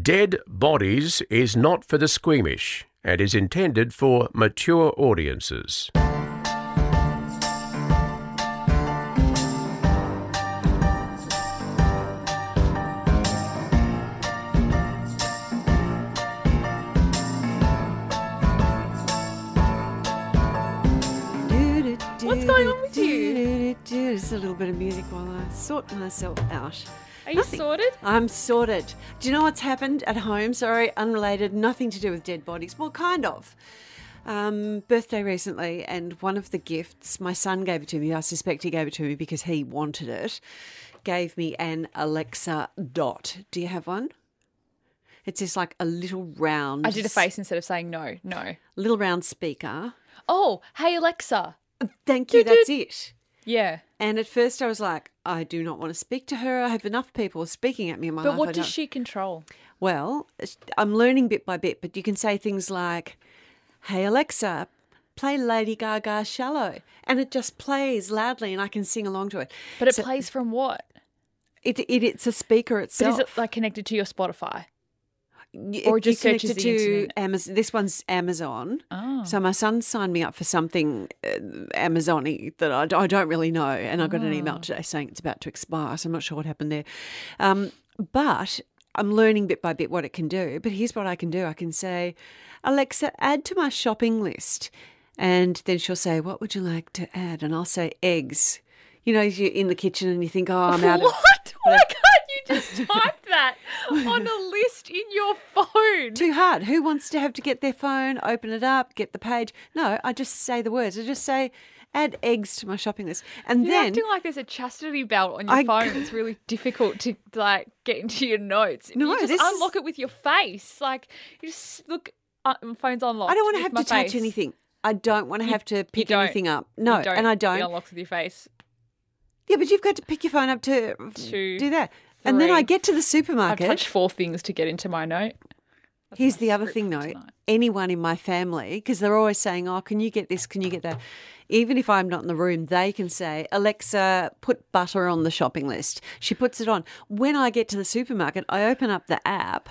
Dead Bodies is not for the squeamish and is intended for mature audiences. What's going on with you? Just a little bit of music while I sort myself out. Are you Nothing. sorted? I'm sorted. Do you know what's happened at home? Sorry, unrelated, nothing to do with dead bodies. Well, kind of. Um, birthday recently, and one of the gifts, my son gave it to me. I suspect he gave it to me because he wanted it. Gave me an Alexa Dot. Do you have one? It's just like a little round. I did a face instead of saying no. No. Little round speaker. Oh, hey Alexa. Thank you. That's it. Yeah. And at first, I was like, I do not want to speak to her. I have enough people speaking at me in my But life. I what does she control? Well, I'm learning bit by bit, but you can say things like, Hey, Alexa, play Lady Gaga Shallow. And it just plays loudly and I can sing along to it. But it So plays from what? it, it It's a speaker itself. But is it like connected to your Spotify? Or just connect searches to? Amazon. This one's Amazon. Oh. So my son signed me up for something uh, Amazon-y that I don't really know, and I got an Oh. email today saying it's about to expire. So I'm not sure what happened there, um, but I'm learning bit by bit what it can do. But here's what I can do: I can say, Alexa, add to my shopping list, and then she'll say, "What would you like to add?" And I'll say, "Eggs." You know, you're in the kitchen and you think, "Oh, I'm out of." What? Why can't you just type that on a list in your phone? Too hard. Who wants to have to get their phone, open it up, get the page? No, I just say the words. I just say, add eggs to my shopping list. And then. You're then acting like there's a chastity belt on your I- phone. It's really difficult to like get into your notes. No, you just this is- unlock it with your face. Like you just look. Uh, my phone's unlocked. I don't want to have to touch anything. I don't want to have to pick anything up. No, don't. and I don't. unlocks with your face. Yeah, but you've got to pick your phone up to, Two, do that. And then I get to the supermarket. I've touched four things to get into my note. That's Here's the other thing, though. Anyone in my family, because they're always saying, "Oh, can you get this? Can you get that?" Even if I'm not in the room, they can say, "Alexa, put butter on the shopping list." She puts it on. When I get to the supermarket, I open up the app,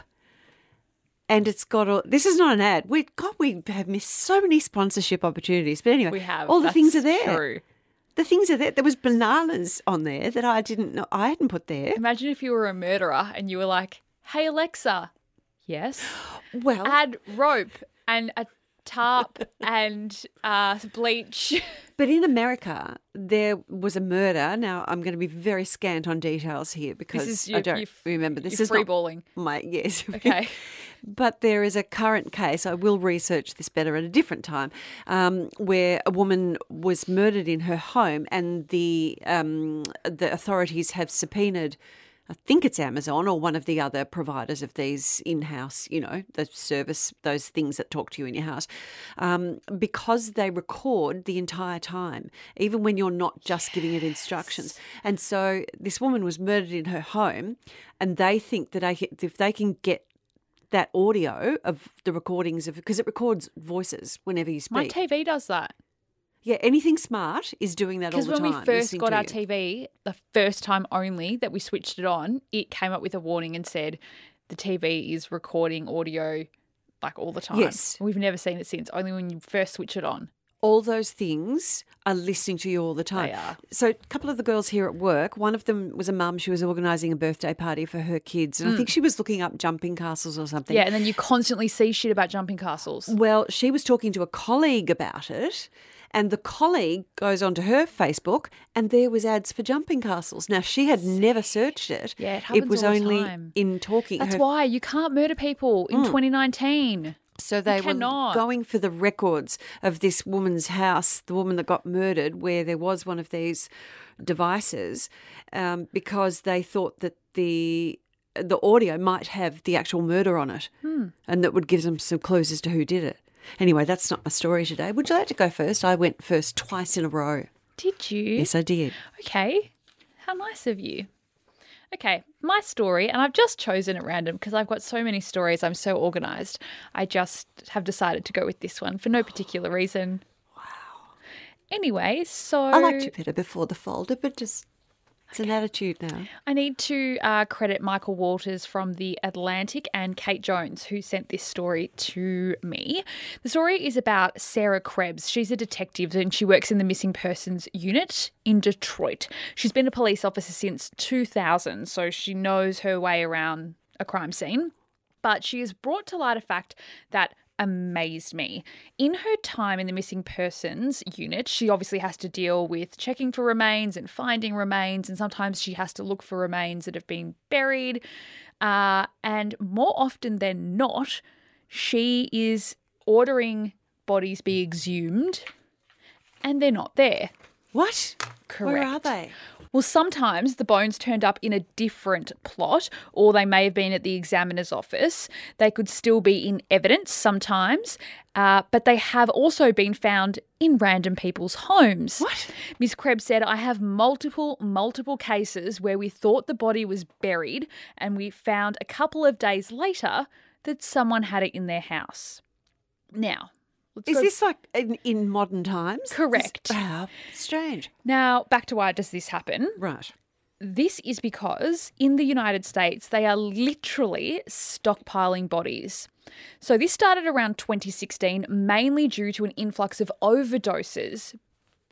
and it's got all. This is not an ad. We God, we have missed so many sponsorship opportunities. But anyway, We have. all the things are there. True. The things are there. There was bananas on there that I didn't know. I hadn't put there. Imagine if you were a murderer and you were like, "Hey Alexa, yes, Well, add rope and a tarp and uh, bleach." But in America, there was a murder. Now, I'm going to be very scant on details here because I don't remember. This is freeballing. my yes. Okay. but there is a current case. I will research this better at a different time, um, where a woman was murdered in her home, and the um, the authorities have subpoenaed. I think it's Amazon or one of the other providers of these in-house, you know, the service, those things that talk to you in your house, um, because they record the entire time, even when you're not just giving it instructions. And so this woman was murdered in her home, and they think that if they can get that audio of the recordings of because it records voices whenever you speak. My. TV does that. Yeah, anything smart is doing that all the time. Because when we first got our. TV, the first time only that we switched it on, it came up with a warning and said the TV is recording audio like all the time. Yes. We've never seen it since, only when you first switch it on. all those things are listening to you all the time. They are. So, a couple of the girls here at work, one of them was a mum. She was organising a birthday party for her kids, and I think she was looking up jumping castles or something. Mm. Yeah, and then you constantly see shit about jumping castles. Well, she was talking to a colleague about it, and the colleague goes onto her Facebook, and there was ads for jumping castles. Now she had never searched it. Yeah, it happens was all the only time. in talking. That's her- why you can't murder people in 2019. So they were going for the records of this woman's house, the woman that got murdered, where there was one of these devices, um, because they thought that the the audio might have the actual murder on it, Hmm. and that would give them some clues as to who did it. Anyway, that's not my story today. Would you like to go first? I went first twice in a row. Did you? Yes, I did. Okay. How nice of you. Okay, my story, and I've just chosen at random because I've got so many stories. I'm so organized. I just have decided to go with this one for no particular reason. Wow. Anyway, so I liked you better before the folder, but just It's an attitude now. I need to uh, credit Michael Walters from The Atlantic and Kate Jones, who sent this story to me. The story is about Sarah Krebs. She's a detective and she works in the missing persons unit in Detroit. She's been a police officer since 2000, so she knows her way around a crime scene. But she has brought to light a fact that amazed me. In her time in the missing persons unit, she obviously has to deal with checking for remains and finding remains, and sometimes she has to look for remains that have been buried. Uh, and more often than not, she is ordering bodies be exhumed and they're not there. What? Correct. Where are they? Well, sometimes the bones turned up in a different plot, or they may have been at the examiner's office. They could still be in evidence sometimes, uh, but they have also been found in random people's homes. What? Miss Krebs said, I have multiple, multiple cases where we thought the body was buried, and we found a couple of days later that someone had it in their house. Now, let's Is go this like in, in modern times? Correct. This- Wow, ah, strange. now back to why does this happen? Right. This is because in the United States, they are literally stockpiling bodies. So, this started around 2016, mainly due to an influx of overdoses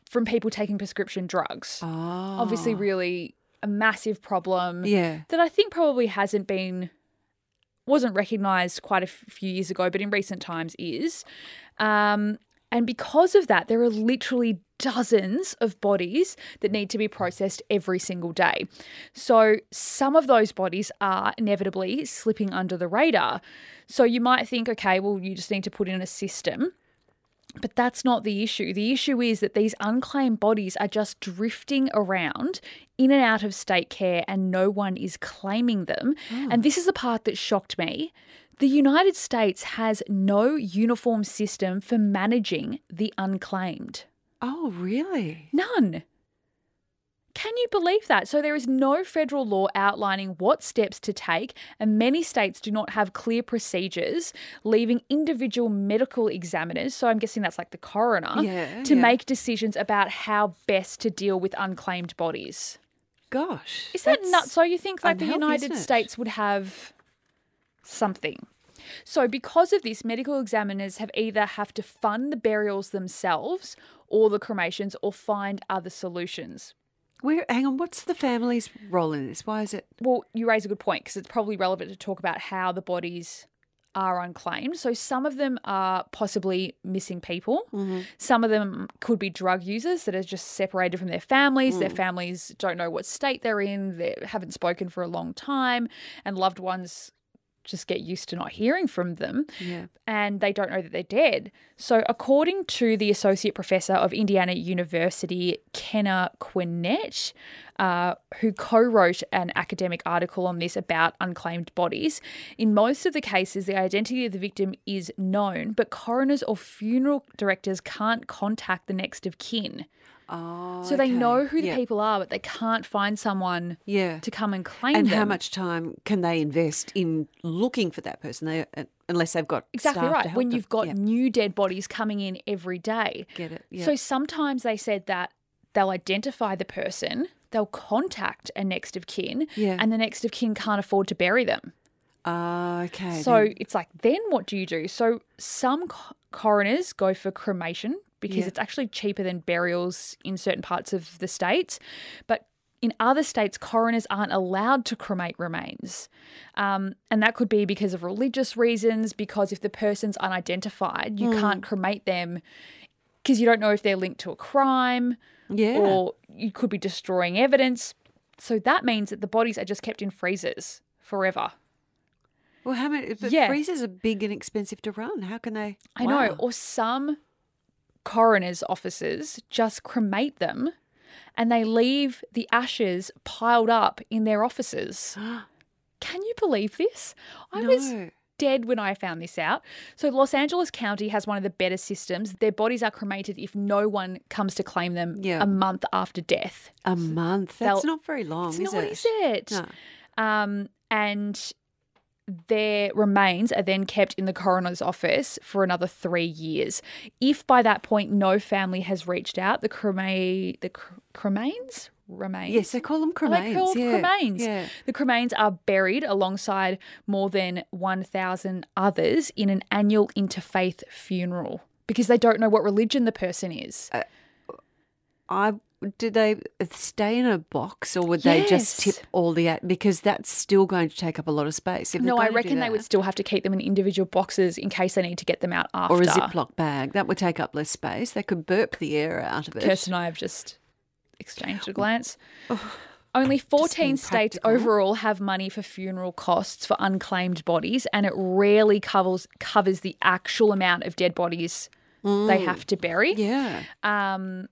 from people taking prescription drugs. Oh. Obviously, really a massive problem Yeah. that I think probably hasn't been, wasn't recognized quite a few years ago, but in recent times is. Um, and because of that, there are literally dozens of bodies that need to be processed every single day. So some of those bodies are inevitably slipping under the radar. So you might think, okay, well, you just need to put in a system. But that's not the issue. The issue is that these unclaimed bodies are just drifting around in and out of state care and no one is claiming them. Hmm. And this is the part that shocked me. The United States has no uniform system for managing the unclaimed. Oh, really? None. Can you believe that? So, there is no federal law outlining what steps to take, and many states do not have clear procedures, leaving individual medical examiners, so I'm guessing that's like the coroner, Yeah, to yeah. make decisions about how best to deal with unclaimed bodies. Gosh. Is that nuts? So, you think like the United? States would have something? So, because of this, medical examiners have either have to fund the burials themselves or the cremations or find other solutions. Where? Hang on. What's the family's role in this? Why is it? Well, you raise a good point because it's probably relevant to talk about how the bodies are unclaimed. So some of them are possibly missing people. Mm-hmm. Some of them could be drug users that are just separated from their families. Their mm. families don't know what state they're in. They haven't spoken for a long time, and loved ones just get used to not hearing from them Yeah. and they don't know that they're dead. So, according to the Associate Professor of Indiana University, Kenna Quinet, uh, who co wrote an academic article on this about unclaimed bodies, in most of the cases, the identity of the victim is known, but coroners or funeral directors can't contact the next of kin. Oh. So, they okay. know who the yeah. people are, but they can't find someone Yeah. to come and claim them. And them. how much time can they invest in looking for that person? They, uh, unless they've got Exactly right. When them. you've got Yeah. new dead bodies coming in every day. Get it, yeah. So sometimes they said that they'll identify the person, they'll contact a next of kin, Yeah. and the next of kin can't afford to bury them. Ah, okay. So then. it's like, then what do you do? So some co- coroners go for cremation because Yeah. it's actually cheaper than burials in certain parts of the states. But in other states, coroners aren't allowed to cremate remains. Um, and that could be because of religious reasons, because if the person's unidentified, you Hmm. can't cremate them because you don't know if they're linked to a crime yeah. or you could be destroying evidence. So that means that the bodies are just kept in freezers forever. well, how many? But Yeah. freezers are big and expensive to run. How can they? I know. Or some coroner's offices just cremate them and they leave the ashes piled up in their offices. Can you believe this? I was dead when I found this out. So, Los Angeles County has one of the better systems. Their bodies are cremated if no one comes to claim them Yeah. a month after death. A month. That's They'll- not very long, It's is not, it? is it? No. Um, and their remains are then kept in the coroner's office for another three years. If by that point no family has reached out, the crema the cr- cremains remains. Yes, they call them they cremains. called yeah. cremains? Yeah. The cremains are buried alongside more than 1,000 others in an annual interfaith funeral because they don't know what religion the person is. Uh, I did they stay in a box or would they just tip all the at because that's still going to take up a lot of space. No, I going to do reckon they would still have to keep them in individual boxes in case they need to get them out after. or a Ziploc bag that would take up less space. They could burp the air out of it. Kirsten and I have just exchanged a glance. Only 14 states overall have money for funeral costs for unclaimed bodies, and it rarely covers covers the actual amount of dead bodies they have to bury. Yeah. Um,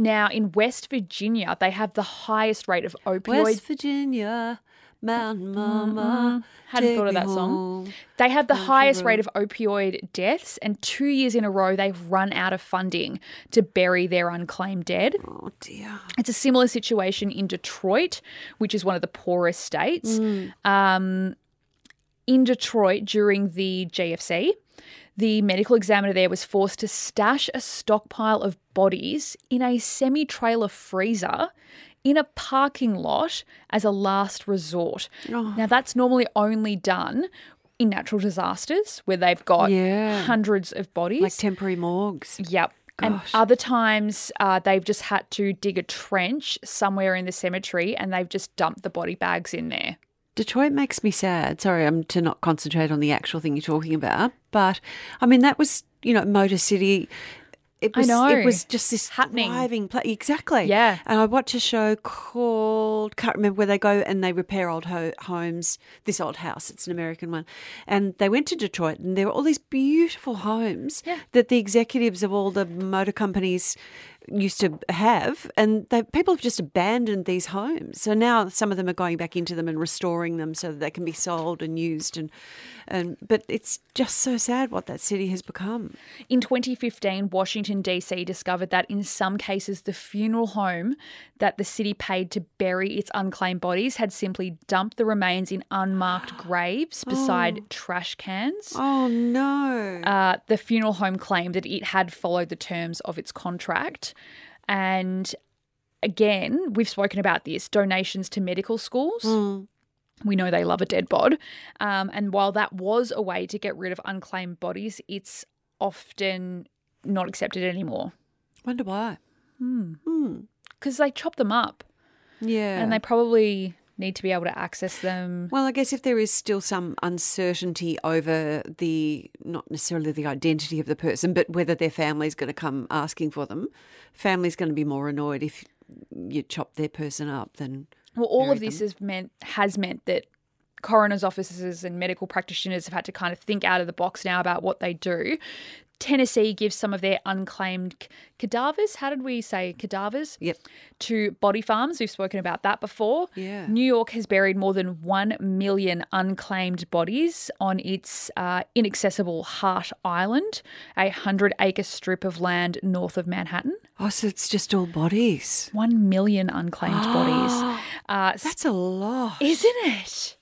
now, in West Virginia, they have the highest rate of opioid. West Virginia, Mountain Mama. Hadn't take thought of that song. They have the highest road. rate of opioid deaths, and two years in a row, they've run out of funding to bury their unclaimed dead. Oh dear. It's a similar situation in Detroit, which is one of the poorest states. Um, in Detroit, during the GFC, the medical examiner there was forced to stash a stockpile of bodies in a semi trailer freezer in a parking lot as a last resort. Now, that's normally only done in natural disasters where they've got Yeah. hundreds of bodies. Like temporary morgues. Yep. And other times uh, they've just had to dig a trench somewhere in the cemetery and they've just dumped the body bags in there. Detroit makes me sad. Sorry, I'm to not concentrate on the actual thing you're talking about, but I mean that was you know Motor City. It I was, know. It was just this Happening. thriving place. Exactly. Yeah. And I watch a show called can't remember where they go and they repair old ho- homes. This old house, it's an American one, and they went to Detroit and there were all these beautiful homes Yeah. that the executives of all the motor companies used to have, and they, people have just abandoned these homes. So now some of them are going back into them and restoring them so that they can be sold and used. And and but it's just so sad what that city has become. In 2015, Washington, D.C. discovered that in some cases, the funeral home that the city paid to bury its unclaimed bodies had simply dumped the remains in unmarked graves beside trash cans. Oh no! Uh, the funeral home claimed that it had followed the terms of its contract. And again, we've spoken about this donations to medical schools. Mm. We know they love a dead bod. Um, and while that was a way to get rid of unclaimed bodies, it's often not accepted anymore Wonder why? Hmm. Hmm. because they chop them up Yeah. and they probably need to be able to access them. Well, I guess if there is still some uncertainty over the, not necessarily the identity of the person, but whether their family is going to come asking for them, family's going to be more annoyed if you chop their person up than. Well, all of this has meant has meant that coroners' offices and medical practitioners have had to kind of think out of the box now about what they do. Tennessee gives some of their unclaimed c- cadavers. How did we say cadavers? Yep. To body farms. We've spoken about that before. Yeah. New York has buried more than 1 million unclaimed bodies on its uh, inaccessible Hart Island, a 100 acre strip of land north of Manhattan. Oh, so it's just all bodies. 1 million unclaimed bodies. Uh, That's a lot. isn't it?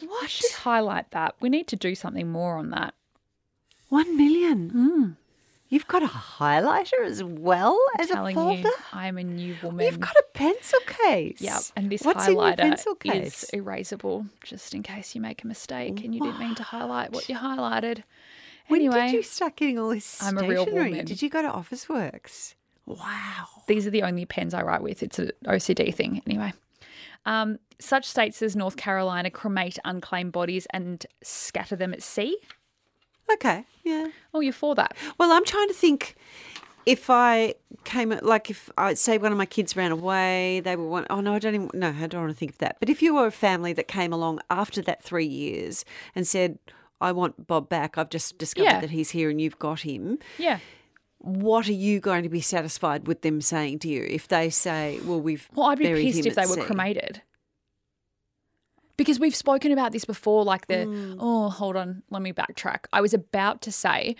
What? I should highlight that. We need to do something more on that. One million. Hmm. You've got a highlighter as well as a folder. you, I'm a new woman. You've got a pencil case. Yep, and this What's highlighter pencil case? is erasable, just in case you make a mistake and you didn't mean to highlight what you highlighted. When anyway, did you start getting all this I'm a real woman. Did you go to Officeworks? Wow. these are the only pens I write with. It's an OCD thing, anyway. Um, such states as North Carolina cremate unclaimed bodies and scatter them at sea. Okay. Yeah. Oh, you're for that? Well, I'm trying to think if I came like if I say one of my kids ran away, they were one oh no, I don't even no, I don't want to think of that. But if you were a family that came along after that three years and said, I want Bob back, I've just discovered Yeah. that he's here and you've got him. Yeah. What are you going to be satisfied with them saying to you if they say, "Well, we've Well, I'd be pissed if they were sea? cremated. Because we've spoken about this before, like the, Mm. oh, hold on, let me backtrack. I was about to say,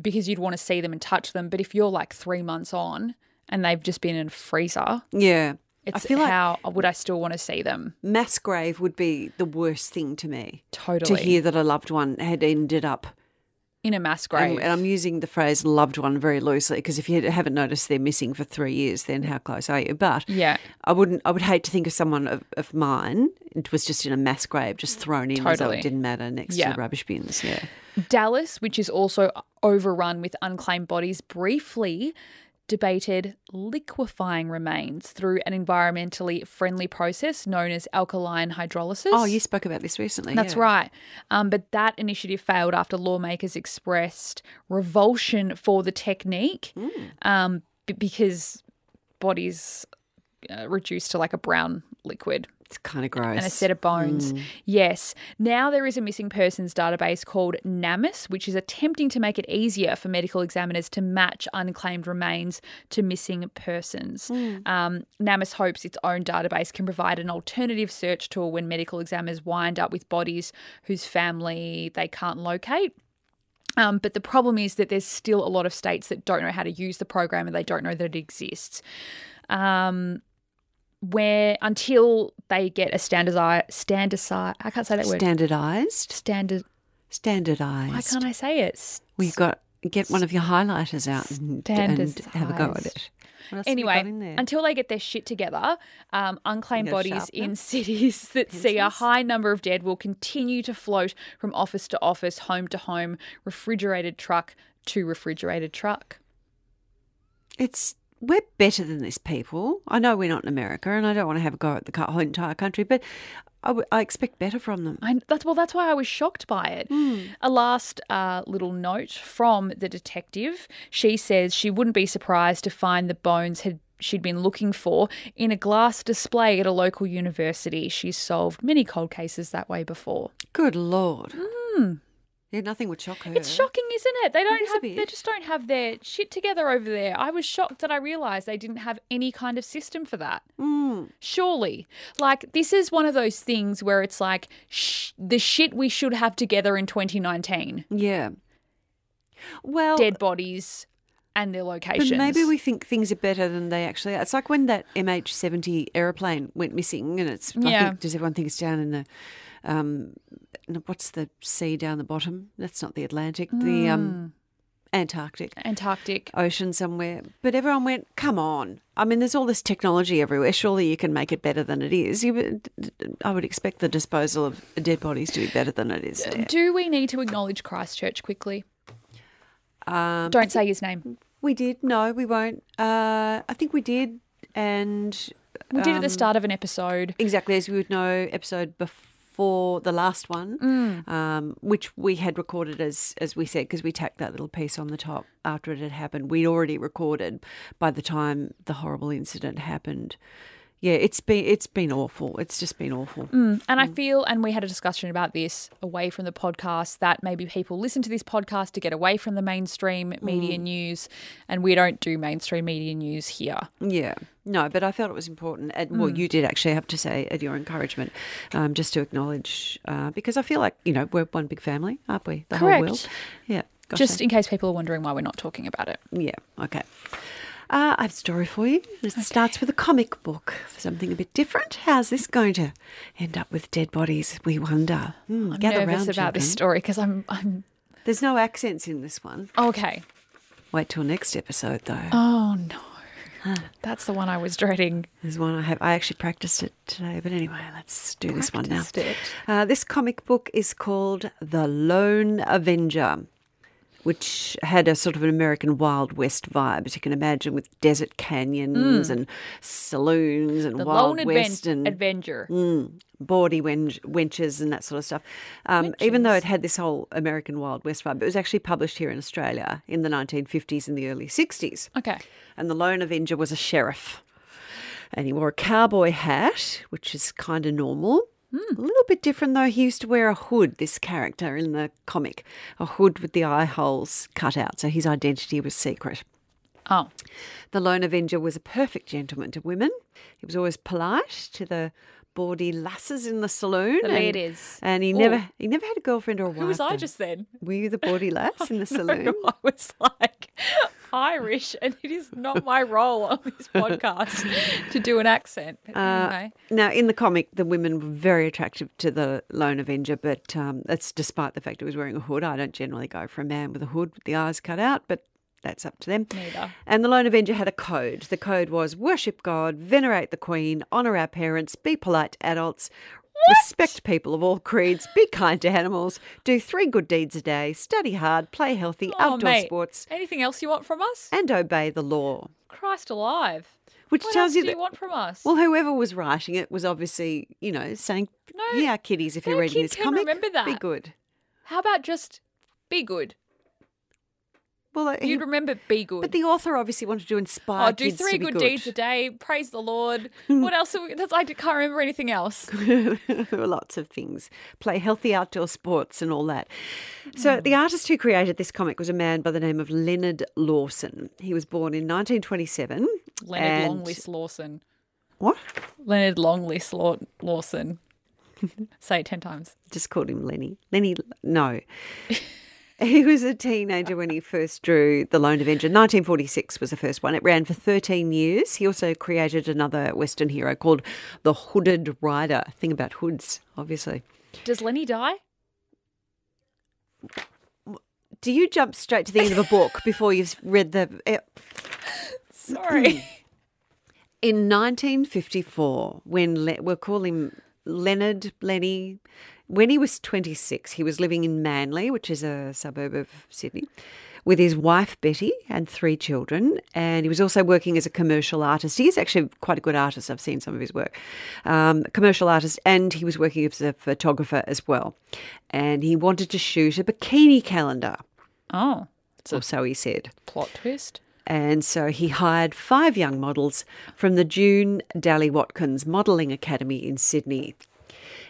because you'd want to see them and touch them, but if you're like three months on and they've just been in a freezer, Yeah, it's I feel like how would I still want to see them? mass grave would be the worst thing to me Totally. to hear that a loved one had ended up in a mass grave. And, and I'm using the phrase loved one very loosely because if you haven't noticed they're missing for three years, then how close are you? But Yeah. I wouldn't. I would hate to think of someone of, of mine. It was just in a mass grave, just thrown in as though it didn't matter next Yeah. to rubbish bins. Yeah. Dallas, which is also overrun with unclaimed bodies, briefly debated liquefying remains through an environmentally friendly process known as alkaline hydrolysis. Oh, you spoke about this recently. That's yeah. right. Um, but that initiative failed after lawmakers expressed revulsion for the technique Hmm. um, b- because bodies uh, reduced to like a brown liquid It's kind of gross. and a set of bones. Yes. Now there is a missing persons database called NAMUS, which is attempting to make it easier for medical examiners to match unclaimed remains to missing persons. Um, NAMUS hopes its own database can provide an alternative search tool when medical examiners wind up with bodies whose family they can't locate. Um, but the problem is that there's still a lot of states that don't know how to use the program and they don't know that it exists. Um, where until they get a standardized, standardized, I can't say that word. Standardized. Standard. Standardized. Why can't I say it? We've got get one of your highlighters out and, and have a go at it. What else have we got Anyway, until they get their shit together, um, unclaimed You got a bodies in cities that see a high number of dead will continue to float from office to office, home to home, refrigerated truck to refrigerated truck. It's we're better than this, people. I know we're not in America, and I don't want to have a go at the whole entire country, but I, w- I expect better from them. I, that's well. That's why I was shocked by it. A last uh, little note from the detective. She says she wouldn't be surprised to find the bones had she'd been looking for in a glass display at a local university. She's solved many cold cases that way before. Good lord. Yeah, nothing would shock her. It's shocking, isn't it? They don't have. They just don't have their shit together over there. I was shocked that I realised they didn't have any kind of system for that. Mm. Surely, like this is one of those things where it's like sh- the shit we should have together in 2019. Yeah. Well, dead bodies and their but locations. maybe we think things are better than they actually are. It's like when that MH370 aeroplane went missing, and it's. I think, does everyone think it's down in the. Um, what's the sea down the bottom? That's not the Atlantic. The Hmm. um, Antarctic. Antarctic. ocean somewhere. But everyone went, come on. I mean, there's all this technology everywhere. Surely you can make it better than it is. You, would- I would expect the disposal of dead bodies to be better than it is. now. Do we need to acknowledge Christchurch quickly? Um, Don't say his name. we did. No, we won't. Uh, I think we did. And We did at the um, start of an episode. exactly as we would know, episode before the last one, Mm. um, which we had recorded as as we said because we tacked that little piece on the top after it had happened. We'd already recorded by the time the horrible incident happened. Yeah, it's been it's been awful. It's just been awful. Mm. And I feel, and we had a discussion about this away from the podcast, that maybe people listen to this podcast to get away from the mainstream media news, and we don't do mainstream media news here. Yeah, no, but I felt it was important. And, Well, Mm. you did actually have to say at your encouragement, um, just to acknowledge, uh, because I feel like you know we're one big family, aren't we? The whole world. Correct. Yeah. gosh, Just in case people are wondering why we're not talking about it. Yeah, okay. Uh, I have a story for you. It starts with a comic book, for something a bit different. How's this going to end up with dead bodies? We wonder. Hmm, I'm nervous round, about this story because I'm, I'm There's no accents in this one. okay. Wait till next episode, though. Oh no, that's the one I was dreading. There's one I have. I actually practiced it today, but anyway, let's do this one now. Practiced it. Uh, this comic book is called The Lone Avenger, which had a sort of an American Wild West vibe, as you can imagine, with desert canyons and saloons and. The Wild Lone West Adven- and Adventure. Mm, bawdy wench, wenches and that sort of stuff. Um, even though it had this whole American Wild West vibe, it was actually published here in Australia in the 1950s and the early 60s. Okay. And the Lone Avenger was a sheriff. And he wore a cowboy hat, which is kind of normal. Hmm. A little bit different though. He used to wear a hood, this character in the comic, a hood with the eye holes cut out. So his identity was secret. Oh, The Lone Avenger was a perfect gentleman to women. He was always polite to the bawdy lasses in the saloon. The and- ladies. And he Oh. never he never had a girlfriend or a wife. who was I though. just then? Were you the bawdy lass in the saloon? I was like, Irish, and it is not my role on this podcast to do an accent. But anyway, Now, in the comic, the women were very attractive to the Lone Avenger, but um, that's despite the fact he was wearing a hood. I don't generally go for a man with a hood with the eyes cut out, but that's up to them. Neither. And the Lone Avenger had a code. The code was worship God, venerate the Queen, honour our parents, be polite to adults, respect people of all creeds, be kind to animals, do three good deeds a day, study hard, play healthy, Oh, outdoor mate. sports, anything else you want from us? and obey the law. Christ alive! Which What tells else you do that you want from us? Well, whoever was writing it was obviously, you know, saying, No, "Yeah, kiddies, if you're reading this comic, remember that. be good." How about just be good? Well, he- You'd remember be good. but the author obviously wanted to inspire Oh, do three good, good. deeds a day. Praise the Lord. what else? Are we, that's, I can't remember anything else. there were lots of things. Play healthy outdoor sports and all that. So, Hmm. the artist who created this comic was a man by the name of Leonard Lawson. He was born in 1927. Leonard and- Longlist Lawson. What? Leonard Longlist Law- Lawson. Say it ten times. Just called him Lenny. Lenny, no. he was a teenager when he first drew The Lone Avenger. 1946 was the first one. It ran for 13 years. He also created another Western hero called The Hooded Rider. Thing about hoods, obviously. Does Lenny die? Do you jump straight to the end of a book before you've read the. eh, Sorry. In 1954, when Le- we'll call him Leonard Lenny, when he was 26, he was living in Manly, which is a suburb of Sydney, with his wife Betty and three children. And he was also working as a commercial artist. He is actually quite a good artist. I've seen some of his work. Um, commercial artist, and he was working as a photographer as well. And he wanted to shoot a bikini calendar, oh, or so he said. plot twist. And so he hired five young models from the June Dally Watkins Modelling Academy in Sydney.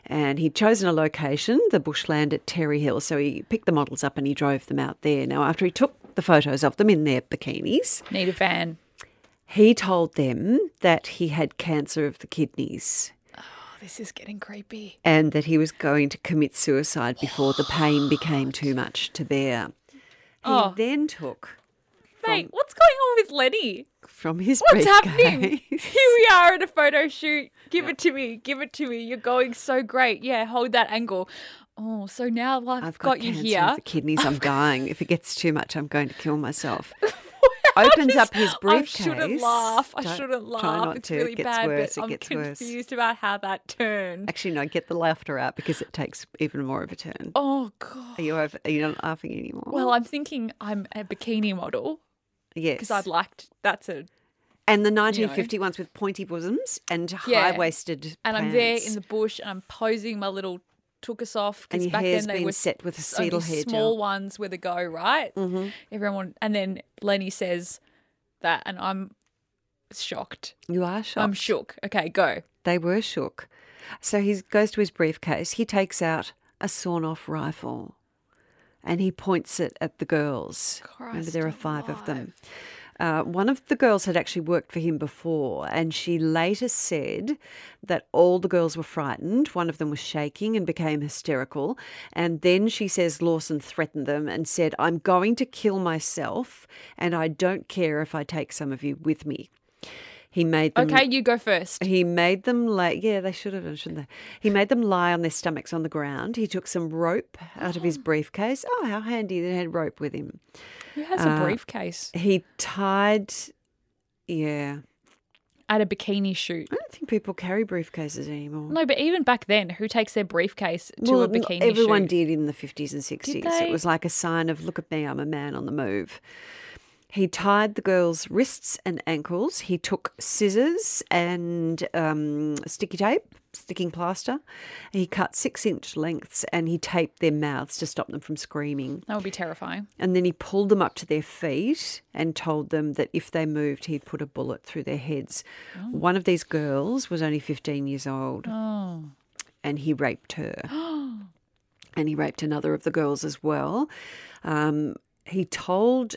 And he'd chosen a location, the bushland at Terry Hill. So he picked the models up and he drove them out there. Now, after he took the photos of them in their bikinis, Need a van. he told them that he had cancer of the kidneys Oh, this is getting creepy. and that he was going to commit suicide before the pain became too much to bear. He Oh. then took Mate, what's going on with Lenny? from his What's happening? Here we are at a photo shoot. Give it to me. Give it to me. You're going so great. Yeah, hold that angle. Oh, so now I've, I've got, got, you here. the kidneys. I'm dying. If it gets too much, I'm going to kill myself. Opens up his I briefcase. shouldn't laugh. I Don't- shouldn't try laugh. not it's to. really it gets bad, worse. but it I'm gets worse. confused about how that turned. Actually, no. Get the laughter out because it takes even more of a turn. Oh god. Are you over? Are you not laughing anymore? Well, I'm thinking I'm a bikini model yes. because I'd liked that's a and the 1950 ones with pointy bosoms and Yeah. high waisted. and I'm there in the bush and I'm posing my little took us off because back then they been were set with a s- only cedal hair small gel. ones with a go right. Mm-hmm. Everyone and then Lenny says that and I'm shocked. You are shocked. I'm shook. Okay, go. They were shook. So he goes to his briefcase. He takes out a sawn off rifle and he points it at the girls. Remember, there are five of them. Uh, one of the girls had actually worked for him before, and she later said that all the girls were frightened. One of them was shaking and became hysterical. And then she says Lawson threatened them and said, I'm going to kill myself, and I don't care if I take some of you with me. He made them Okay, you go first. he made them lay. Yeah, they should have done, shouldn't they? He made them lie on their stomachs on the ground. He took some rope out of his briefcase. Oh, how handy! They had rope with him. Who has uh, a briefcase He tied. Yeah, at a bikini shoot? I don't think people carry briefcases anymore. No, but even back then, who takes their briefcase to a n- bikini shoot? everyone shoot? did in the fifties and sixties. It they? was like a sign of "Look at me, I'm a man on the move." He tied the girl's wrists and ankles. He took scissors and um, sticky tape, sticking plaster. He cut six inch lengths and he taped their mouths to stop them from screaming. That would be terrifying. And then he pulled them up to their feet and told them that if they moved, he'd put a bullet through their heads. One of these girls was only 15 years old Oh, and he raped her. and he raped another of the girls as well. Um, he told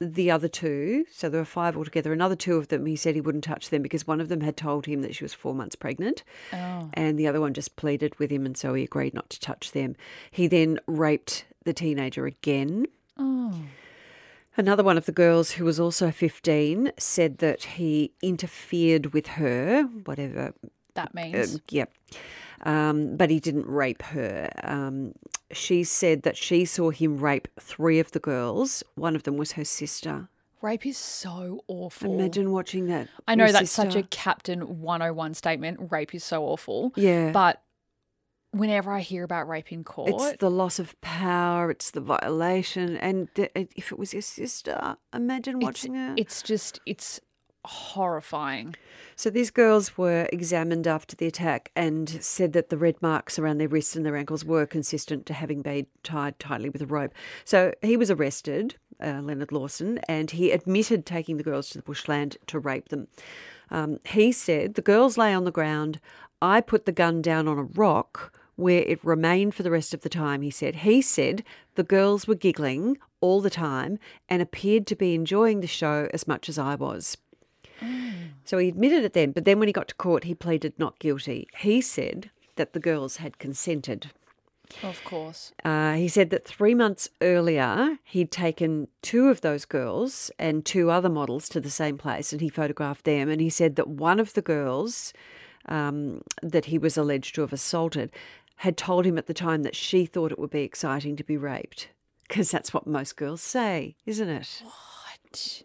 the other two, so there were five altogether, another two of them, he said he wouldn't touch them because one of them had told him that she was four months pregnant. oh. And the other one just pleaded with him, and so he agreed not to touch them. He then raped the teenager again. Oh. Another one of the girls who was also 15 said that he interfered with her, whatever That uh, means. yep. Um, but he didn't rape her. Um, she said that she saw him rape three of the girls. One of them was her sister. Rape is so awful. Imagine watching that. I know that's such a. Captain 101 statement. Rape is so awful. Yeah. But whenever I hear about rape in court, It's the loss of power. It's the violation. And th- if it was your sister, imagine it's, watching her. it's just, it's horrifying. So these girls were examined after the attack and said that the red marks around their wrists and their ankles were consistent to having been tied tightly with a rope. So he was arrested, uh, Leonard Lawson, and he admitted taking the girls to the bushland to rape them. Um, he said the girls lay on the ground. I put the gun down on a rock where it remained for the rest of the time, he said. He said the girls were giggling all the time and appeared to be enjoying the show as much as I was. So he admitted it then, but then when he got to court, he pleaded not guilty. He said that the girls had consented. Of course. Uh, he said that three months earlier, he'd taken two of those girls and two other models to the same place and he photographed them. And he said that one of the girls um, that he was alleged to have assaulted had told him at the time that she thought it would be exciting to be raped. Because that's what most girls say, isn't it? What?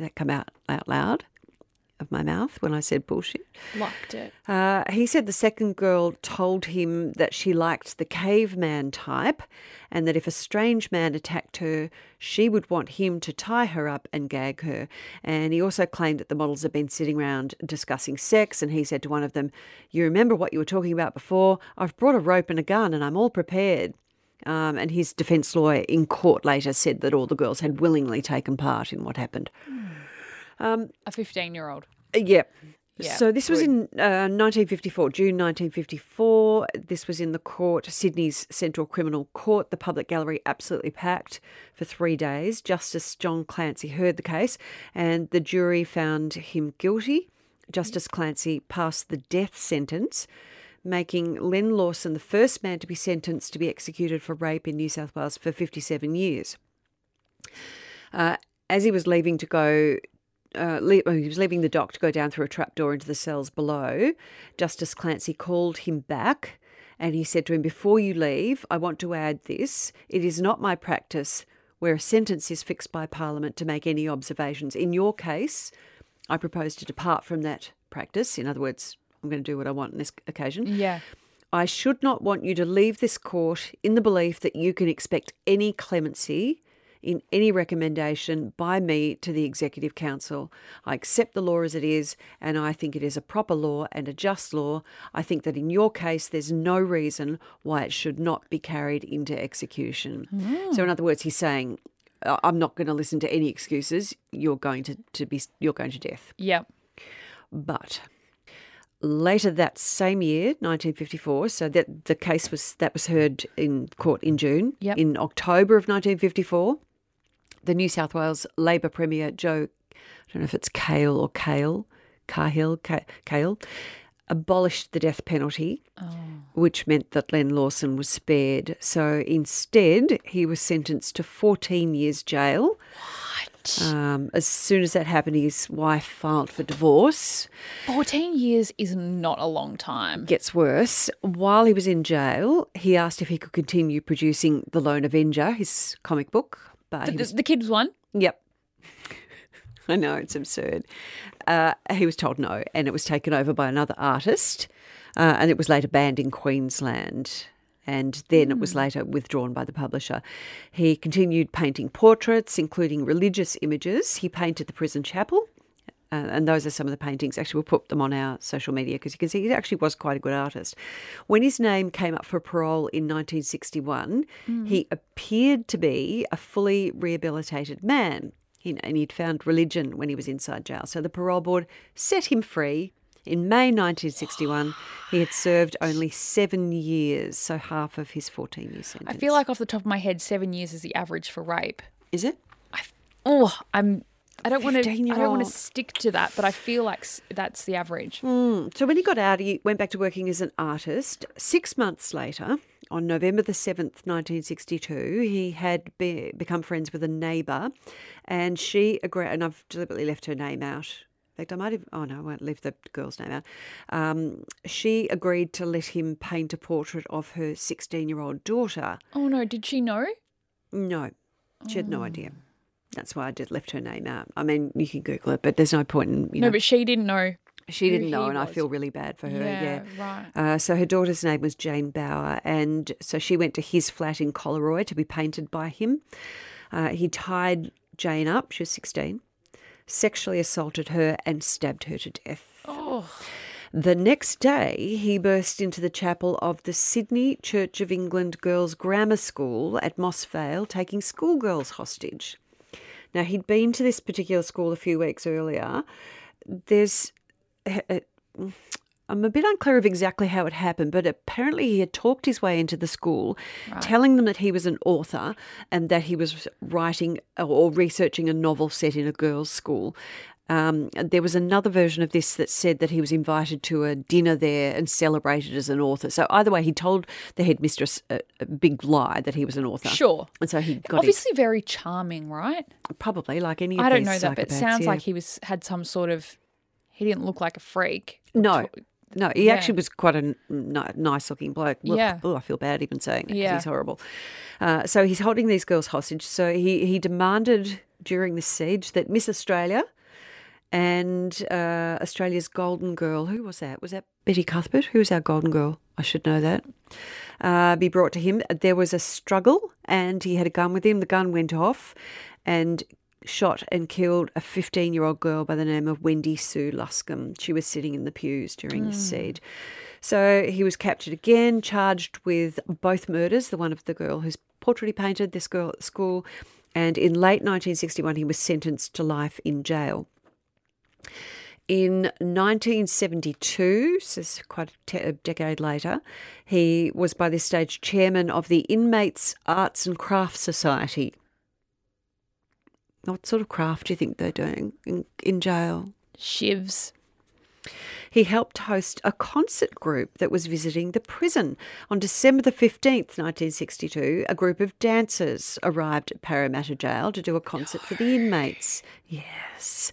That come out, out loud of my mouth when I said bullshit? Locked it. Uh, he said the second girl told him that she liked the caveman type and that if a strange man attacked her, she would want him to tie her up and gag her. And he also claimed that the models had been sitting around discussing sex. And he said to one of them, You remember what you were talking about before? I've brought a rope and a gun and I'm all prepared. Um, and his defence lawyer in court later said that all the girls had willingly taken part in what happened. A 15 year old. Uh, Yep. Yeah, so this was in uh, 1954, June 1954. This was in the court, Sydney's Central Criminal Court. The public gallery absolutely packed for three days. Justice John Clancy heard the case, and the jury found him guilty. Justice Clancy passed the death sentence, making Len Lawson the first man to be sentenced to be executed for rape in New South Wales for 57 years. Uh, as he was leaving to go uh, le- he was leaving the dock to go down through a trapdoor into the cells below. Justice Clancy called him back and he said to him, Before you leave, I want to add this. It is not my practice where a sentence is fixed by Parliament to make any observations. In your case, I propose to depart from that practice. In other words, I'm going to do what I want on this occasion. Yeah. I should not want you to leave this court in the belief that you can expect any clemency in any recommendation by me to the Executive Council. I accept the law as it is, and I think it is a proper law and a just law. I think that in your case, there's no reason why it should not be carried into execution. Hmm. So, in other words, he's saying, "I- I'm not going to listen to any excuses. You're going to, to be you're going to death. Yep. But later that same year, 1954, so that the case was that was heard in court in June. Yep. In October of 1954, the New South Wales Labor Premier Joe, I don't know if it's Kale or Kale, Cahill, Kale, abolished the death penalty, oh. which meant that Len Lawson was spared. So instead, he was sentenced to 14 years jail. Um, as soon as that happened, his wife filed for divorce. 14 years is not a long time. Gets worse. While he was in jail, he asked if he could continue producing The Lone Avenger, his comic book. But he The, was, the kids one? yep. I know, it's absurd. Uh, he was told no, and it was taken over by another artist, uh, and it was later banned in Queensland. And then it was later withdrawn by the publisher. He continued painting portraits, including religious images. He painted the prison chapel, uh, and those are some of the paintings. Actually, we'll put them on our social media because you can see he actually was quite a good artist. When his name came up for parole in 1961, he appeared to be a fully rehabilitated man. He, and he'd found religion when he was inside jail. So the parole board set him free. In May 1961, he had served only seven years, so half of his 14 year sentence. I feel like off the top of my head, seven years is the average for rape. Is it? Oh, I'm. I don't want to. I don't want to stick to that, but I feel like that's the average. Hmm, so when he got out, he went back to working as an artist. Six months later, on November the 7th, 1962, he had be, become friends with a neighbour and she agreed, and I've deliberately left her name out. Fact, I might have, oh no, I won't leave the girl's name out. Um, she agreed to let him paint a portrait of her 16 year old daughter. Oh no, did she know? No, she had Oh. no idea. That's why I did left her name out. I mean, you can Google it, but there's no point in, you No, know, but she didn't know. she didn't know, and I feel really bad for her. Yeah. right. Uh, so her daughter's name was Jane Bower, and so she went to his flat in Collaroy to be painted by him. Uh, he tied Jane up, she was 16, sexually assaulted her, and stabbed her to death. Oh, The next day, he burst into the chapel of the Sydney Church of England Girls' Grammar School at Moss Vale, taking schoolgirls hostage. Now, he'd been to this particular school a few weeks earlier. There's. uh, I'm a bit unclear of exactly how it happened, but apparently he had talked his way into the school, telling them that he was an author and that he was writing or researching a novel set in a girls' school. Um, there was another version of this that said that he was invited to a dinner there and celebrated as an author. So either way, he told the headmistress a, a big lie that he was an author. sure. And so he got his, Obviously, very charming, right? probably like any of I don't know that, but it sounds yeah. like he was had some sort of. He didn't look like a freak. No, no, he Yeah. actually was quite a n- nice-looking bloke. Ugh, Yeah. Oh, I feel bad even saying it 'cause Yeah. he's horrible. Uh, so he's holding these girls hostage. So he he demanded during the siege that Miss Australia and uh, Australia's golden girl, who was that? Was that Betty Cuthbert? Who was our golden girl? I should know that. Uh, be brought to him. There was a struggle, and he had a gun with him. The gun went off, and shot and killed a 15 year old girl by the name of Wendy Sue Luscombe. She was sitting in the pews during the hmm. siege. So he was captured again, charged with both murders the one of the girl whose portrait he painted, this girl at school. And in late 1961, he was sentenced to life in jail. In 1972, so this is quite a, te- a decade later, he was by this stage chairman of the Inmates Arts and Crafts Society. What sort of craft do you think they're doing in, in jail? Shivs. He helped host a concert group that was visiting the prison. On December the 15th, 1962, a group of dancers arrived at Parramatta Jail to do a concert for the inmates. Yes.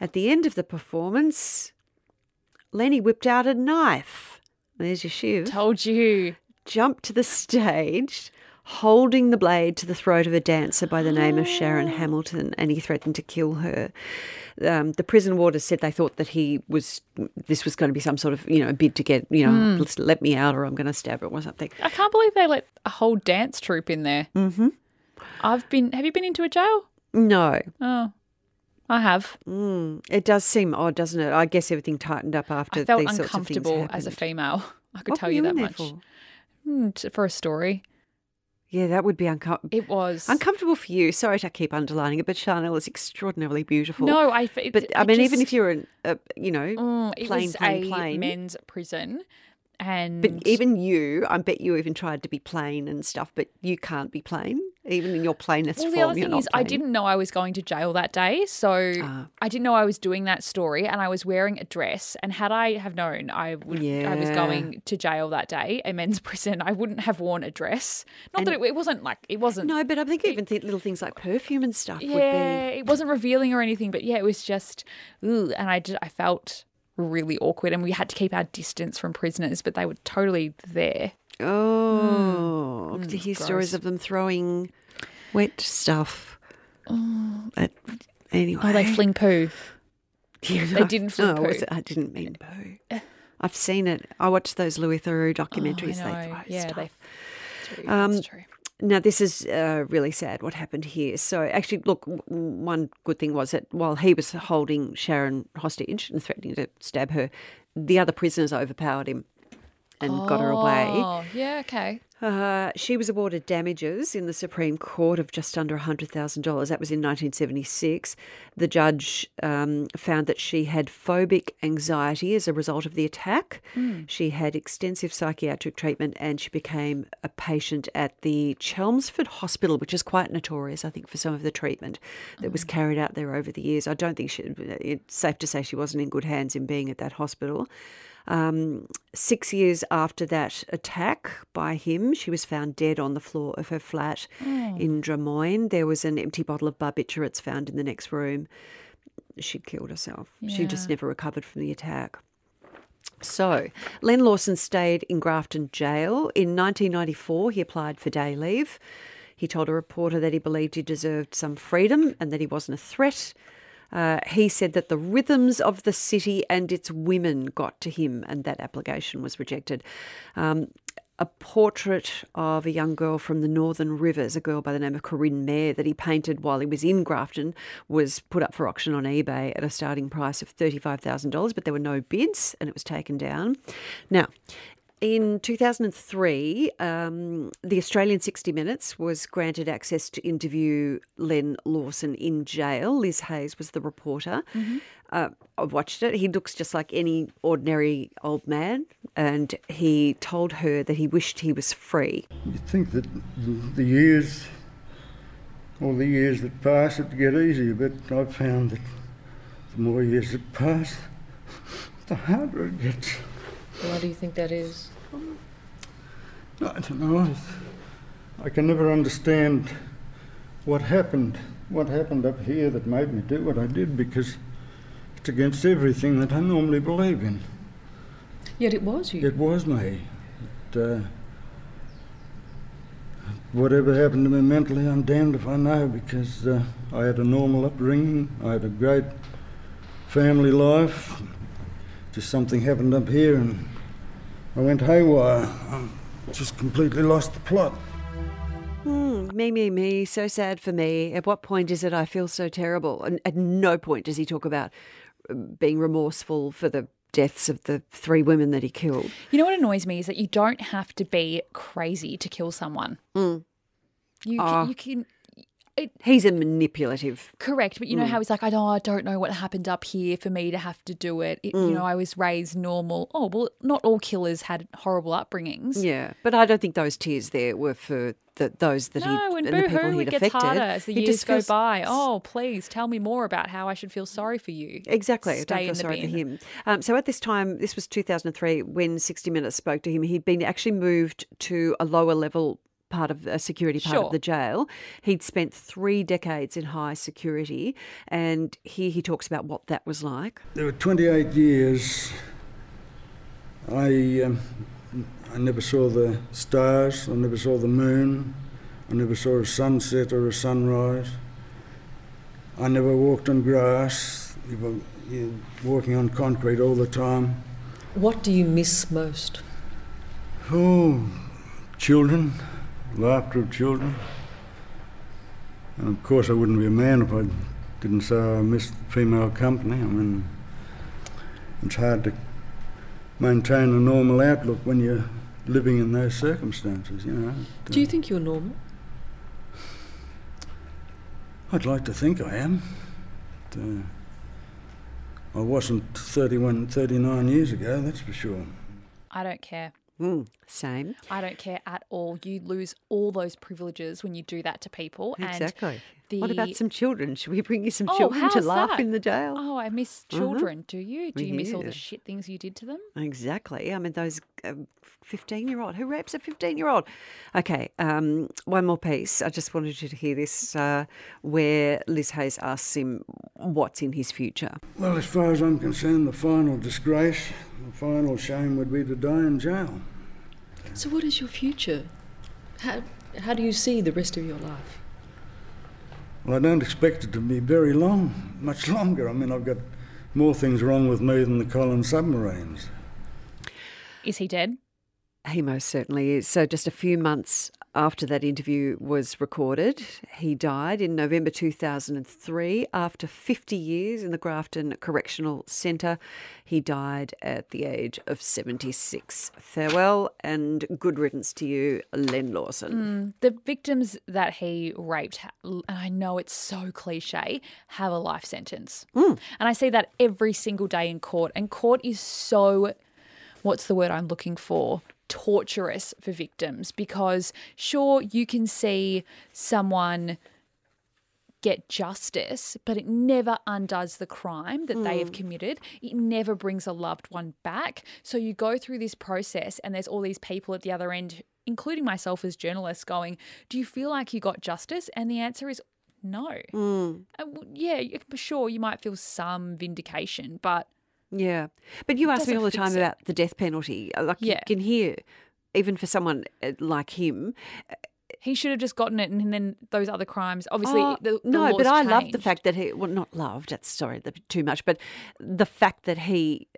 At the end of the performance, Lenny whipped out a knife. There's your shiv. Told you. Jumped to the stage, holding the blade to the throat of a dancer by the name of Sharon Hamilton, and he threatened to kill her. Um, the prison warders said they thought that he was this was going to be some sort of you know bid to get you know let's let me out or I'm going to stab her or something. I can't believe they let a whole dance troupe in there. Mm-hmm. I've been. Have you been into a jail? No, Oh, I have. mm, it does seem odd, doesn't it? I guess everything tightened up after I felt these sorts of things uncomfortable as a female. I could What tell you in that much. For? T- for a story. Yeah, that would be uncomfortable. It was. Uncomfortable for you. Sorry to keep underlining it, but Chanel is extraordinarily beautiful. no, I. It, but I it mean, even if you're an, uh, you know, Mm, it plain, was plain, a plain. men's prison, and But even you, I bet you even tried to be plain and stuff, but you can't be plain, even in your plainest Well, form. the other you're thing is, I didn't know I was going to jail that day, so Ah. I didn't know I was doing that story, and I was wearing a dress. And had I have known I would, I was going to jail that day, a men's prison, I wouldn't have worn a dress. Not that it, it wasn't like it wasn't. No, but I think even th- little things like perfume and stuff would yeah, it wasn't revealing or anything, but yeah, it was just, ooh, and I just, I felt really awkward, and we had to keep our distance from prisoners, but they were totally there. Oh, to hear stories Mm. of them throwing wet stuff. At, anyway, Oh, they fling poo. Yeah, they didn't fling no, poo. it- I didn't mean poo. I've seen it. I watched those Louis Theroux Oh, documentaries. they throw yeah, stuff. they. True, Um, that's true. Now, this is uh, really sad what happened here. So, actually, look, w- one good thing was that while he was holding Sharon hostage and threatening to stab her, the other prisoners overpowered him and got her away. Oh, yeah, okay. Uh, she was awarded damages in the Supreme Court of just under $100,000. That was in 1976. The judge um, found that she had phobic anxiety as a result of the attack. She had extensive psychiatric treatment and she became a patient at the Chelmsford Hospital, which is quite notorious, I think, for some of the treatment that was carried out there over the years. I don't think she, it's safe to say she wasn't in good hands in being at that hospital. Um, six years after that attack by him, she was found dead on the floor of her flat in Drummoyne. There was an empty bottle of barbiturates found in the next room. She'd killed herself. She just never recovered from the attack. So, Len Lawson stayed in Grafton Jail. In 1994, he applied for day leave. He told a reporter that he believed he deserved some freedom and that he wasn't a threat. Uh, he said that the rhythms of the city and its women got to him, and that application was rejected. Um, a portrait of a young girl from the Northern Rivers, a girl by the name of Corinne Mayer, that he painted while he was in Grafton, was put up for auction on eBay at a starting price of $35,000, but there were no bids and it was taken down. Now, in 2003, um, the Australian 60 Minutes was granted access to interview Len Lawson in jail. Liz Hayes was the reporter. Uh, I watched it. He looks just like any ordinary old man, and he told her that he wished he was free. You'd think that the years, all the years that pass, it'd get easier, but I've found that the more years that pass, the harder it gets. Why do you think that is? I don't know. I, can never understand what happened, what happened up here that made me do what I did because it's against everything that I normally believe in. Yet it was you. It was me. It, uh, whatever happened to me mentally, I'm damned if I know because uh, I had a normal upbringing. I had a great family life. Just something happened up here and I went haywire. I just completely lost the plot. Hmm, me, me, me, so sad for me. At what point is it I feel so terrible? And at no point does he talk about uh, being remorseful for the deaths of the three women that he killed. You know what annoys me is that you don't have to be crazy to kill someone. You Ah. can, you can He's a manipulative. correct, but you Mm. know how he's like, I don't, I don't know what happened up here for me to have to do it. It- Mm. You know, I was raised normal. Oh well, not all killers had horrible upbringings. Yeah, but I don't think those tears there were for the, those that No, he and and the people he'd it gets affected. harder as the He years just go by. Oh, please tell me more about how I should feel sorry for you. Exactly. I Stay don't feel sorry for him. Um, so at this time, this was 2003, when 60 Minutes spoke to him, he'd been actually moved to a lower level part of a security part Sure. of the jail. He'd spent three decades in high security, and here he talks about what that was like. There were 28 years. I, um, I never saw the stars, I never saw the moon, I never saw a sunset or a sunrise. I never walked on grass, you were you were walking on concrete all the time. What do you miss most? Oh, children, laughter of children. And of course, I wouldn't be a man if I didn't say I missed female company. I mean, it's hard to maintain a normal outlook when you're living in those circumstances, you know. Do you think you're normal? I'd like to think I am. But, uh, I wasn't 31, 39 years ago, that's for sure. I don't care. Mm, same. I don't care at all. You lose all those privileges when you do that to people. Exactly. And What about some children? Should we bring you some Oh, children to laugh that? in the jail? Oh, I miss children. Do you? Do you miss all the shit things you did to them? Exactly. I mean, those fifteen-year-old who rapes a fifteen-year-old. Okay, um, one more piece. I just wanted you to hear this, uh, where Liz Hayes asks him what's in his future. Well, as far as I'm concerned, the final disgrace, the final shame would be to die in jail. So, what is your future? How, how do you see the rest of your life? Well, I don't expect it to be very long, much longer. I mean, I've got more things wrong with me than the Collins submarines. Is he dead? He most certainly is. So, just a few months after that interview was recorded, he died in November 2003 after 50 years in the Grafton Correctional Centre. He died at the age of 76. Farewell and good riddance to you, Len Lawson. Mm, the victims that he raped, and I know it's so cliche, have a life sentence. Mm. And I see that every single day in court. And court is so, what's the word I'm looking for? Torturous for victims because, sure, you can see someone get justice, but it never undoes the crime that they have committed. It never brings a loved one back. So you go through this process, and there's all these people at the other end, including myself as journalists, going, Do you feel like you got justice? And the answer is no. Mm. Uh, yeah, sure, you might feel some vindication, but Yeah. But you ask me all the time it. about the death penalty. Uh, Like Yeah. you can hear, even for someone uh, like him. he should have just gotten it, and then those other crimes. Obviously, Oh, the, the no, but I love the fact that he, well, not loved, that's sorry, too much, but the fact that he.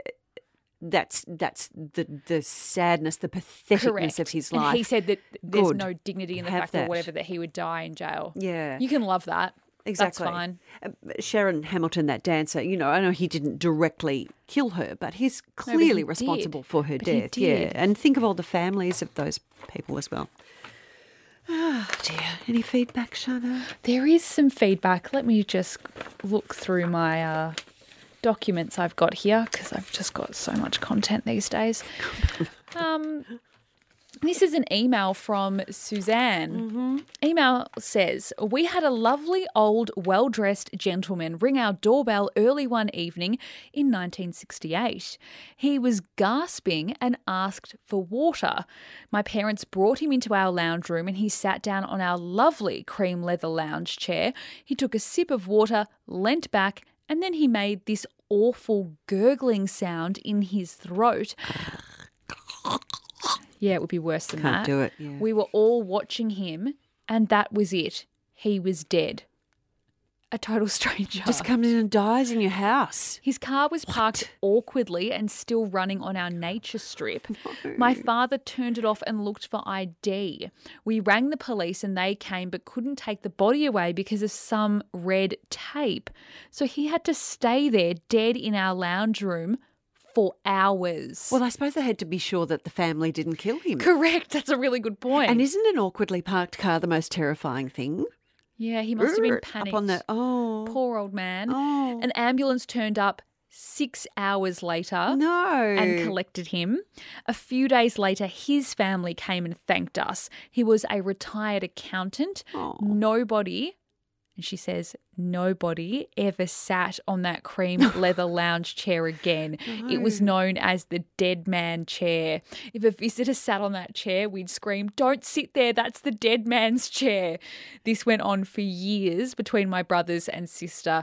That's that's the the sadness, the patheticness Correct. of his life. And he said that there's Good. no dignity in the Have fact that. or whatever that he would die in jail. Yeah. You can love that. Exactly. That's fine. Uh, Sharon Hamilton, that dancer, you know, I know he didn't directly kill her, but he's but he clearly did. responsible for her But death. Yeah. And think of all the families of those people as well. Ah, dear. Any feedback, Shana? There is some feedback. Let me just look through my uh, documents I've got here because I've just got so much content these days. Um, this is an email from Suzanne. Mm-hmm. Email says, We had a lovely old, well dressed gentleman ring our doorbell early one evening in 1968. He was gasping and asked for water. My parents brought him into our lounge room and he sat down on our lovely cream leather lounge chair. He took a sip of water, leant back, and then he made this awful gurgling sound in his throat. Yeah, it would be worse than Can't that. do it, yeah. We were all watching him, and that was it. He was dead. A total stranger. Just comes in and dies in your house. His car was parked awkwardly and still running on our nature strip. My father turned it off and looked for ID. We rang the police and they came but couldn't take the body away because of some red tape. So he had to stay there dead in our lounge room for hours. Well, I suppose they had to be sure that the family didn't kill him. correct. That's a really good point. And isn't an awkwardly parked car the most terrifying thing? yeah, he must have been Up panicked. on the oh Poor old man. Oh. An ambulance turned up six hours later. no and collected him. A few days later, his family came and thanked us. He was a retired accountant. Oh. Nobody, and she says, nobody ever sat on that cream leather lounge chair again. It was known as the dead man chair. If a visitor sat on that chair, we'd scream, Don't sit there, that's the dead man's chair. This went on for years between my brothers and sister.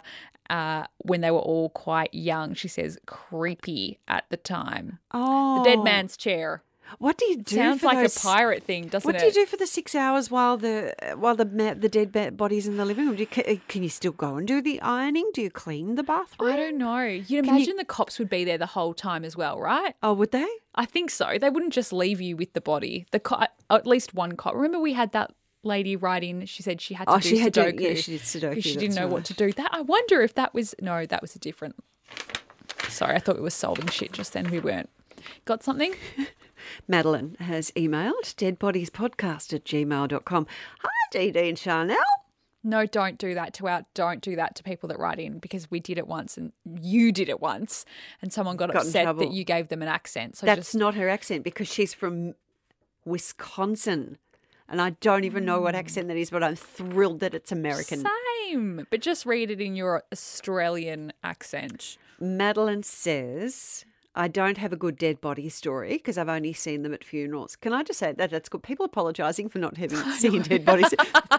Uh, when they were all quite young, she says, creepy at the time. oh The dead man's chair. What do you do? Sounds for like those- a pirate thing, doesn't What it? What do you do for the six hours while the while the ma- the dead body's in the living room? Do you, can you still go and do the ironing? Do you clean the bathroom? I don't know. You'd you- imagine the cops would be there the whole time as well, right? Oh, would they? I think so. They wouldn't just leave you with the body. The co- uh, at least one cop. Remember, we had that lady write in. She said she had to Oh, do she had to- yeah, she did Sudoku. She didn't know what to do. That I wonder if that was no, that was a different. Sorry, I thought we were solving shit just then. We weren't. Got something? Madeline has emailed deadbodiespodcast at gmail.com. Hi, Dee Dee and Chanel. No, don't do that to our. Don't do that to people that write in because we did it once and you did it once, and someone got, Got upset that you gave them an accent. So That's just not her accent because she's from Wisconsin. And I don't even know what accent that is, but I'm thrilled that it's American. Same, but just read it in your Australian accent. Madeline says, I don't have a good dead body story because I've only seen them at funerals. Can I just say that that's good? People apologising for not having seen dead bodies.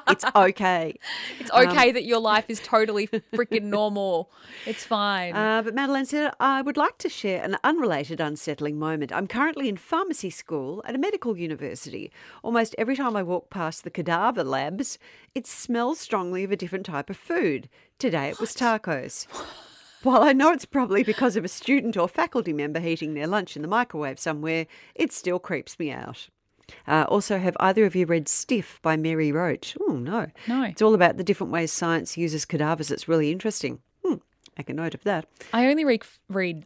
it's okay. It's Um, okay that your life is totally freaking normal. It's fine. Uh, but Madeline said, I would like to share an unrelated unsettling moment. I'm currently in pharmacy school at a medical university. Almost every time I walk past the cadaver labs, it smells strongly of a different type of food. Today it was tacos. While I know it's probably because of a student or faculty member heating their lunch in the microwave somewhere, it still creeps me out. Uh, also, have either of you read Stiff by Mary Roach? Oh, no. No. It's all about the different ways science uses cadavers. It's really interesting. Hmm, make a note of that. I only read read.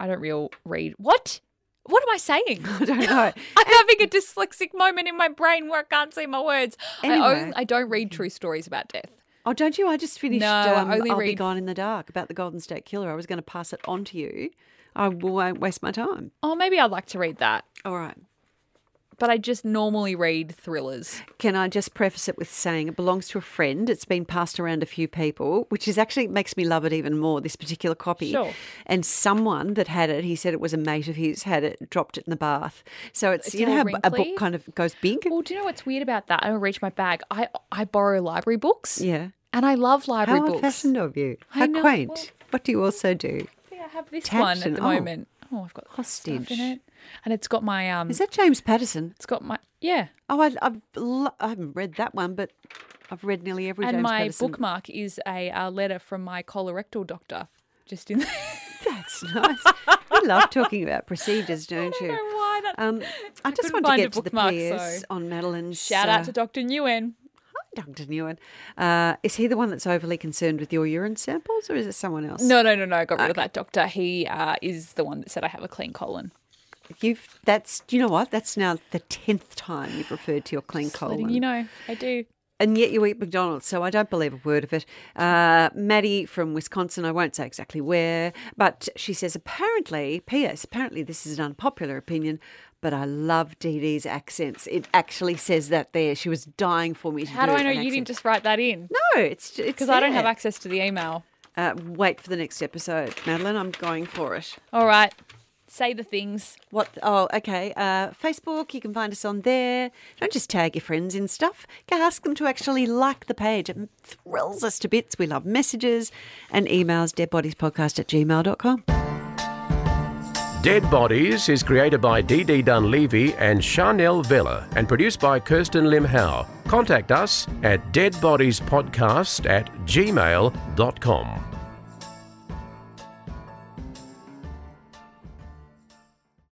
I don't real read what. What am I saying? I don't know. I'm having a dyslexic moment in my brain where I can't see my words. I, Anyway. only, I don't read true stories about death. Oh, don't you? I just finished No, um, only I'll Be Gone in the Dark about the Golden State Killer. I was going to pass it on to you. I won't waste my time. Oh, maybe I'd like to read that. All right. But I just normally read thrillers. Can I just preface it with saying it belongs to a friend? It's been passed around a few people, which is actually makes me love it even more. This particular copy, Sure. and someone that had it, he said it was a mate of his, had it, dropped it in the bath. So it's, It's you know how a book kind of goes big. Well, do you know what's weird about that? I will reach my bag. I I borrow library books. Yeah. And I love library How books. How fashioned of you. How quaint. well- what do you also do? I have this one at the oh. moment. Oh, I've got Hostage. in it, and it's got my um. Is that James Patterson? It's got my yeah, Oh, I, I've I haven't read that one, but I've read nearly every and James my Patterson. bookmark is a uh, letter from my colorectal doctor. Just in. That's nice. you love talking about procedures, don't I you? don't know why that. Um, I just couldn't want to get to the PS so- on Madeline's. Shout uh, out to Doctor Nguyen. Dr. Nguyen. Uh, is he the one that's overly concerned with your urine samples, or is it someone else? No, no, no, no. I got rid of that doctor. He uh, is the one that said I have a clean colon. You've. That's. You know what? That's now the tenth time you've referred to your clean colon. You know, I do. and yet you eat McDonald's, so I don't believe a word of it. Uh, Maddie from Wisconsin, I won't say exactly where, but she says apparently, P.S. Apparently, this is an unpopular opinion, but I love Dee Dee's accents. It actually says that there. She was dying for me to do. How do do I know you accent. didn't just write that in? No, it's because Because I don't have access to the email. Uh, wait for the next episode, Madeline. I'm going for it. All right. Say the things. What? Oh, okay. Uh, Facebook, you can find us on there. Don't just tag your friends in stuff. Go ask them to actually like the page. It thrills us to bits. We love messages and emails, deadbodiespodcast at gmail.com. Dead Bodies is created by Dee Dunleavy and Chanel Vella and produced by Kirsten Lim Howe. Contact us at deadbodiespodcast at gmail.com.